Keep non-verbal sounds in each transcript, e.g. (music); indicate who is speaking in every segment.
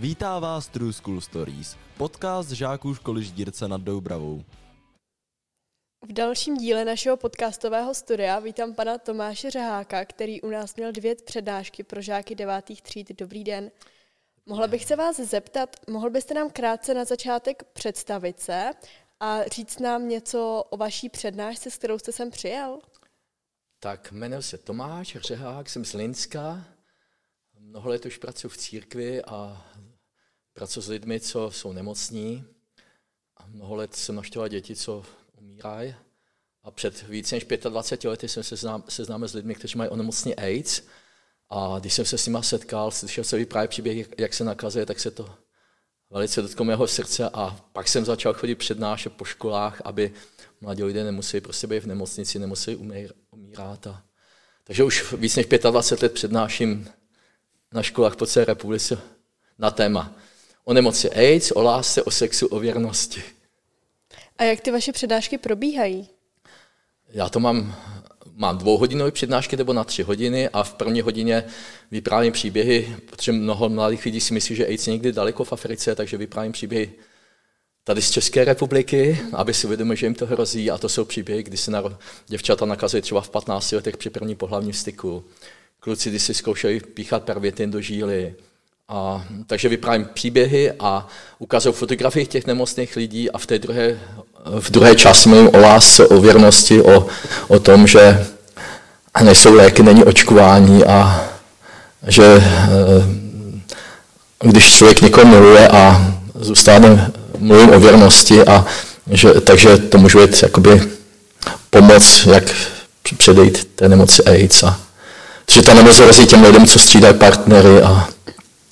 Speaker 1: Vítá vás True School Stories, podcast žáků školy Ždírce nad Doubravou.
Speaker 2: V dalším díle našeho podcastového studia vítám pana Tomáše Řeháka, který u nás měl dvě přednášky pro žáky devátých tříd. Dobrý den. Mohla bych se vás zeptat, mohl byste nám krátce na začátek představit se a říct nám něco o vaší přednášce, s kterou jste sem přijel?
Speaker 3: Tak jmenuji se Tomáš Řehák, jsem z Linska. Mnoho let už pracuji v církvi a pracuji s lidmi, co jsou nemocní. A mnoho let jsem navštěvoval děti, co umírají. A před více než 25 lety jsem se seznámil s lidmi, kteří mají onemocnění AIDS. A když jsem se s nimi setkal, slyšel jsem vyprávět příběh, jak se nakazuje, tak se to velice dotklo mého srdce a pak jsem začal chodit přednášet po školách, aby mladí lidé nemuseli prostě být v nemocnici, nemuseli umírat. A, takže už víc než 25 let přednáším na školách po celé republice na téma o nemoci AIDS, o lásce, o sexu, o věrnosti.
Speaker 2: A jak ty vaše přednášky probíhají?
Speaker 3: Já to mám, mám dvouhodinové přednášky nebo na tři hodiny a v první hodině vyprávím příběhy, protože mnoho mladých lidí si myslí, že AIDS je někdy daleko v Africe, takže vyprávím příběhy tady z České republiky, aby si uvědomili, že jim to hrozí. A to jsou příběhy, kdy se na děvčata nakazují třeba v 15 letech při první pohlavním styku. Kluci, když si zkoušeli píchat pervitin do žíly. A, takže vyprávím příběhy a ukazuju fotografii těch nemocných lidí a v té druhé, v druhé části mluvím o lásce, o věrnosti, o, o tom, že nejsou léky, není očkování a že eh, když člověk někoho miluje a zůstane mluvím o věrnosti a že, takže to může být jakoby pomoc, jak předejít té nemoci AIDS. A, že ta nemoc hrozí těm lidem, co střídají partnery. A,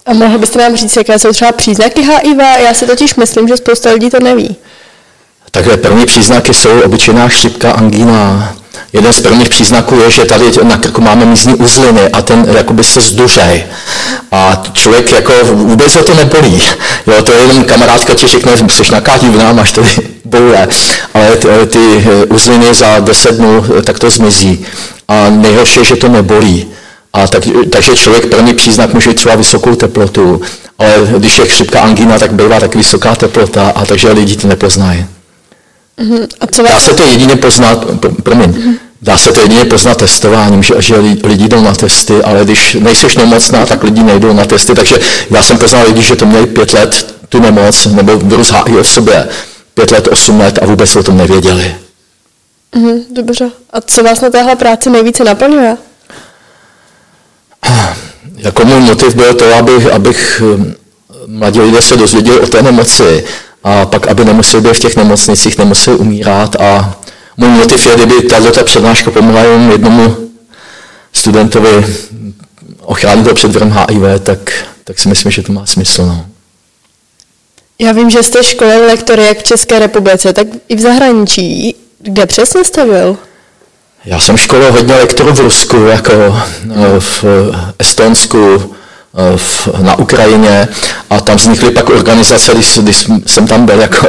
Speaker 2: a mohl byste nám říct, jaké jsou třeba příznaky HIV? Já si totiž myslím, že spousta lidí to neví.
Speaker 3: Takže první příznaky jsou obyčejná chřipka, angína, Jeden z prvních příznaků je, že tady na krku máme mízní uzliny a ten jakoby se zdužej. A člověk jako vůbec ho to nebolí. Jo, to je jenom kamarádka ti řekne, jsi nakádivná, máš tady (laughs) boule. Ale ty, ty eh, uzliny za 10 dnů eh, tak to zmizí. A nejhorší je, že to nebolí. A tak, takže člověk první příznak může třeba vysokou teplotu, ale když je chřipka angina, tak bývá tak vysoká teplota a takže lidi to nepoznají.
Speaker 2: Uh-huh. A co
Speaker 3: Dá se to jedině poznat, promiň, uh-huh. dá se to jedině poznat testováním, že, že lidi jdou na testy, ale když nejseš nemocná, tak lidi nejdou na testy, takže já jsem poznal lidi, že to měli pět let tu nemoc, nebo virus HIV v sobě, pět let, osm let a vůbec o tom nevěděli.
Speaker 2: Uh-huh, dobře. A co vás na téhle práci nejvíce naplňuje?
Speaker 3: Jako můj motiv byl to, abych, abych hm, mladí lidé se dozvěděli o té nemoci, a pak, aby nemuseli být v těch nemocnicích, nemuseli umírat. A můj motiv je, kdyby tato přednáška pomohla jenom jednomu studentovi ochránit ho před vrem HIV, tak, tak si myslím, že to má smysl. No.
Speaker 2: Já vím, že jste školil lektory jak v České republice, tak i v zahraničí. Kde přesně jste byl?
Speaker 3: Já jsem školil hodně lektorů v Rusku, jako no, v Estonsku, v, na Ukrajině a tam vznikly pak organizace, když, když jsem tam byl, jako,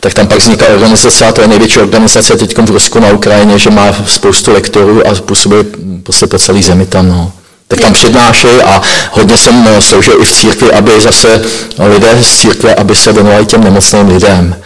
Speaker 3: tak tam pak vznikla organizace, a to je největší organizace teď v Rusku na Ukrajině, že má spoustu lektorů a působí prostě po celé zemi tam. No tak tam přednášejí a hodně jsem eh, sloužil i v církvi, aby zase lidé z církve, aby se věnovali těm nemocným lidem.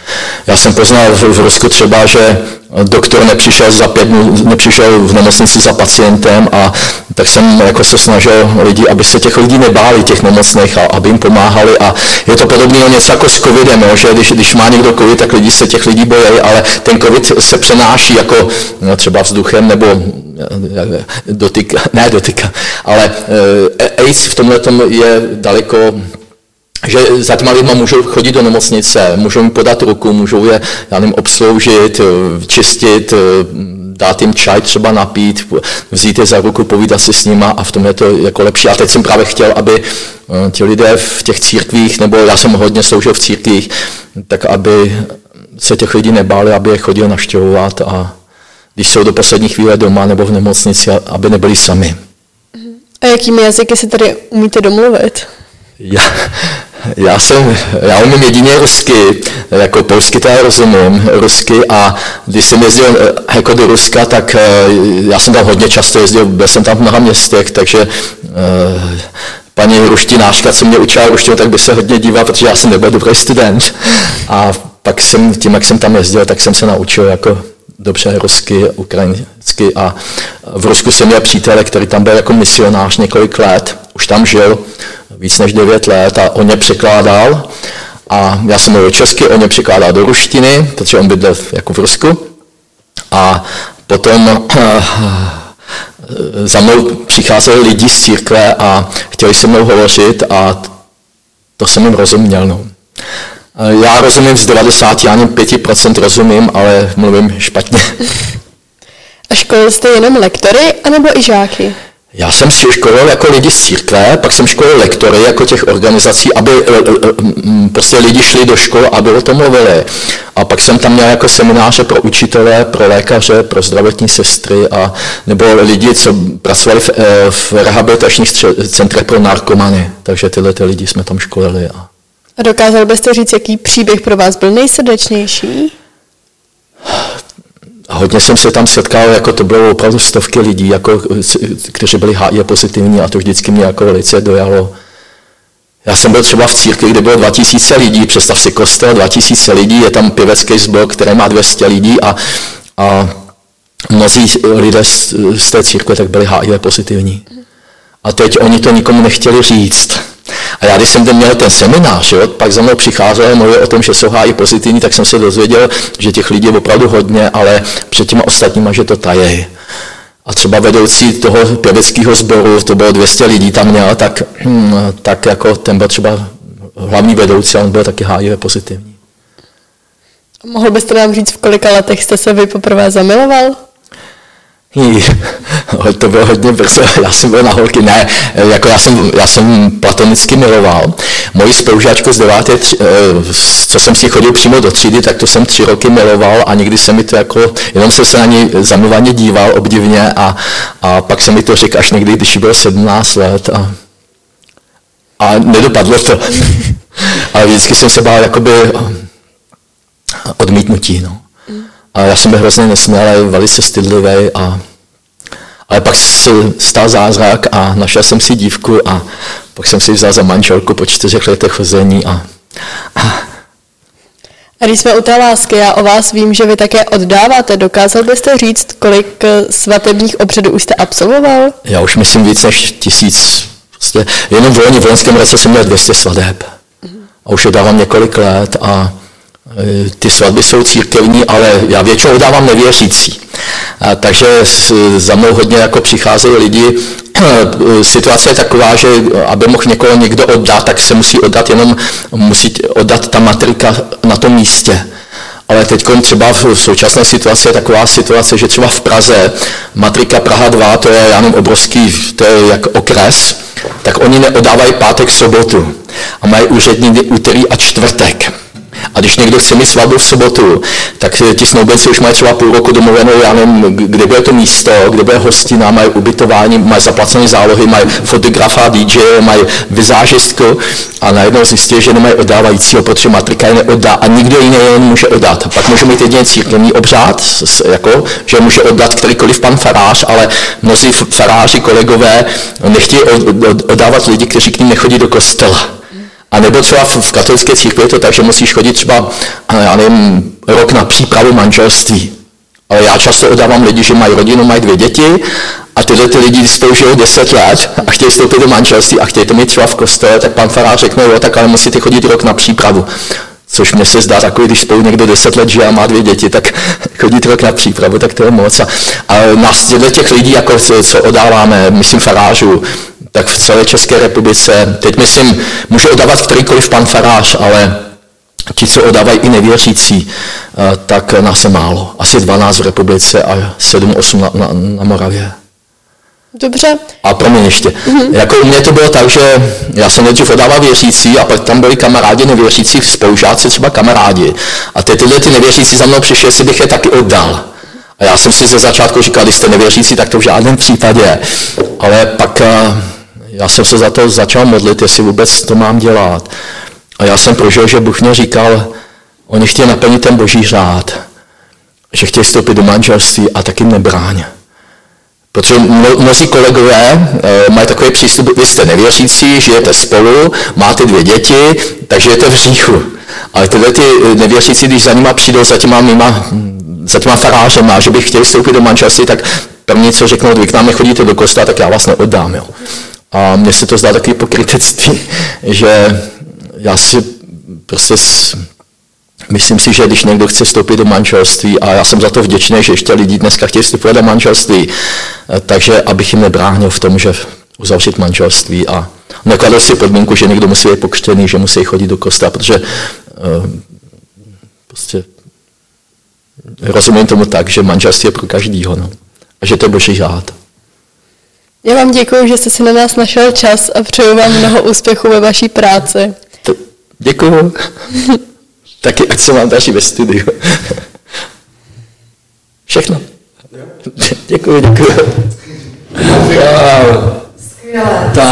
Speaker 3: Já jsem poznal v, v Rusku třeba, že doktor nepřišel za pět nepřišel v nemocnici za pacientem a tak jsem jako se snažil lidi, aby se těch lidí nebáli, těch nemocných a aby jim pomáhali. A je to podobně něco jako s covidem, jo, že když, když má někdo covid, tak lidi se těch lidí bojí, ale ten covid se přenáší jako no, třeba vzduchem nebo eh, dotyk, (laughs) ne dotyka, ale eh, AIDS v tomhle je daleko že za těma lidma můžou chodit do nemocnice, můžou jim podat ruku, můžou je, já nevím, obsloužit, čistit, dát jim čaj třeba napít, vzít je za ruku, povídat si s nima a v tom je to jako lepší. A teď jsem právě chtěl, aby eh, ti lidé v těch církvích, nebo já jsem hodně sloužil v církvích, tak aby se těch lidí nebáli, aby je chodil navštěvovat a když jsou do poslední chvíle doma nebo v nemocnici, aby nebyli sami.
Speaker 2: A jakými jazyky si tady umíte domluvit?
Speaker 3: Já, já jsem, já umím jedině rusky, jako polsky já rozumím, rusky a když jsem jezdil eh, jako do Ruska, tak eh, já jsem tam hodně často jezdil, byl jsem tam v mnoha městech, takže eh, paní ruštinářka, co mě učila ruštinu, tak by se hodně dívala, protože já jsem nebyl dobrý student. A pak jsem, tím, jak jsem tam jezdil, tak jsem se naučil jako dobře rusky, ukrajinsky a v Rusku jsem měl přítele, který tam byl jako misionář několik let, už tam žil víc než 9 let a on mě překládal a já jsem mluvil česky, on mě překládal do ruštiny, protože on bydlel jako v Rusku a potom za mnou přicházeli lidi z církve a chtěli se mnou hovořit a to jsem jim rozuměl. No. Já rozumím z 90, ani 5% rozumím, ale mluvím špatně.
Speaker 2: A školil jste jenom lektory, anebo i žáky?
Speaker 3: Já jsem si školil jako lidi z církve, pak jsem školil lektory jako těch organizací, aby e, e, e, prostě lidi šli do škol, aby o tom mluvili. A pak jsem tam měl jako semináře pro učitele, pro lékaře, pro zdravotní sestry a nebo lidi, co pracovali v, v rehabilitačních centrech pro narkomany. Takže tyhle ty lidi jsme tam školili. A...
Speaker 2: a dokázal byste říct, jaký příběh pro vás byl nejsrdečnější?
Speaker 3: hodně jsem se tam setkal, jako to bylo opravdu stovky lidí, jako, kteří byli HIV pozitivní a to vždycky mě jako velice dojalo. Já jsem byl třeba v církvi, kde bylo 2000 lidí, představ si kostel, 2000 lidí, je tam pěvecký zbor, který má 200 lidí a, a mnozí lidé z, z té církve tak byli HIV pozitivní. A teď oni to nikomu nechtěli říct. A já, když jsem ten měl ten seminář, jo, pak za mnou přicházel, mluvil o tom, že jsou HI pozitivní, tak jsem se dozvěděl, že těch lidí je opravdu hodně, ale před těma ostatníma, že to tají. A třeba vedoucí toho pěveckého sboru, to bylo 200 lidí tam měl, tak, hm, tak jako ten byl třeba hlavní vedoucí, a on byl taky HIV pozitivní.
Speaker 2: Mohl byste nám říct, v kolika letech jste se vy poprvé zamiloval? (laughs)
Speaker 3: to bylo hodně brzo, (laughs) já jsem byl na holky, ne, jako já jsem, já jsem platonicky miloval. Moji spolužáčku z deváté, eh, co jsem si chodil přímo do třídy, tak to jsem tři roky miloval a nikdy se mi to jako, jenom jsem se na ní zamilovaně díval obdivně a, a pak se mi to řekl až někdy, když bylo 17 let a, a nedopadlo to. (laughs) Ale vždycky jsem se bál jakoby odmítnutí, no. A já jsem byl hrozně nesmělý, velice stydlivý a ale pak se stal zázrak a našel jsem si dívku a pak jsem si vzal za manželku po čtyřech letech chození a,
Speaker 2: a a když jsme u té lásky, já o vás vím, že vy také oddáváte. Dokázal byste říct, kolik svatebních obřadů už jste absolvoval?
Speaker 3: Já už myslím víc než tisíc. Prostě jenom v loni, v loňském roce jsem měl 200 svateb. A už je dávám několik let a ty svatby jsou církevní, ale já většinou dávám nevěřící. A takže za mnou hodně jako přicházejí lidi. Situace je taková, že aby mohl někoho někdo oddat, tak se musí oddat jenom musí oddat ta matrika na tom místě. Ale teď třeba v současné situaci je taková situace, že třeba v Praze, matrika Praha 2, to je nevím, obrovský, to je jak okres, tak oni neodávají pátek, sobotu a mají úřední úterý a čtvrtek. A když někdo chce mít svatbu v sobotu, tak ti snoubenci už mají třeba půl roku domluvenou, já nevím, kde bude to místo, kde bude hostina, mají ubytování, mají zaplacené zálohy, mají fotografa, DJ, mají vizážistku a najednou zjistí, že nemají oddávajícího, protože matrika je neoddá a nikdo jiný jen může oddat. Pak může mít jedině církevní obřád, jako, že může oddat kterýkoliv pan farář, ale mnozí faráři, kolegové nechtějí oddávat lidi, kteří k ním nechodí do kostela. A nebo třeba v, v katolické církvi je to tak, že musíš chodit třeba, já nevím, rok na přípravu manželství. Ale já často odávám lidi, že mají rodinu, mají dvě děti a tyhle ty lidi spolu žijou 10 let a chtějí vstoupit do manželství a chtějí to mít třeba v kostele, tak pan farář řekne, jo, tak ale musíte chodit rok na přípravu. Což mně se zdá takový, když spolu někdo 10 let žije a má dvě děti, tak (laughs) chodit rok na přípravu, tak to je moc. A, a nás těch lidí, jako co, co odáváme, myslím farářů, tak v celé České republice, teď myslím, může odávat kterýkoliv pan farář, ale ti, co odávají i nevěřící, eh, tak nás je málo. Asi 12 v republice a 7-8 na, na, na Moravě.
Speaker 2: Dobře.
Speaker 3: A pro mě ještě. Mm-hmm. Jako u mě to bylo tak, že já jsem nejdřív odával věřící a pak tam byli kamarádi nevěřící, spolužáci třeba kamarádi. A ty, tyhle ty nevěřící za mnou přišli, jestli bych je taky oddal. A já jsem si ze začátku říkal, když jste nevěřící, tak to v žádném případě. Ale pak eh, já jsem se za to začal modlit, jestli vůbec to mám dělat. A já jsem prožil, že Bůh mě říkal, oni chtějí naplnit ten boží řád, že chtějí vstoupit do manželství a taky nebráň. Protože mnozí kolegové uh, mají takový přístup, vy jste nevěřící, žijete spolu, máte dvě děti, takže jste v říchu. Ale tyhle ty nevěřící, když za nima přijdou, za těma, mima, za těma farářema, že by chtěli vstoupit do manželství, tak první, co řeknou, vy k nám nechodíte do kostela, tak já vás neoddám. Jo. A mně se to zdá takový pokrytectví, (laughs) že já si prostě s, myslím si, že když někdo chce vstoupit do manželství, a já jsem za to vděčný, že ještě lidi dneska chtějí vstupovat do manželství, takže abych jim nebránil v tom, že uzavřít manželství a nekladl si podmínku, že někdo musí být pokřtěný, že musí chodit do kostela, protože uh, prostě rozumím tomu tak, že manželství je pro každýho, no. A že to je boží řád.
Speaker 2: Já vám děkuji, že jste si na nás našel čas a přeju vám mnoho úspěchů ve vaší práci.
Speaker 3: To, děkuji. Taky ať se vám daří ve studiu. Všechno. Děkuji, děkuji. Wow.
Speaker 2: Skvělé.
Speaker 3: Tak.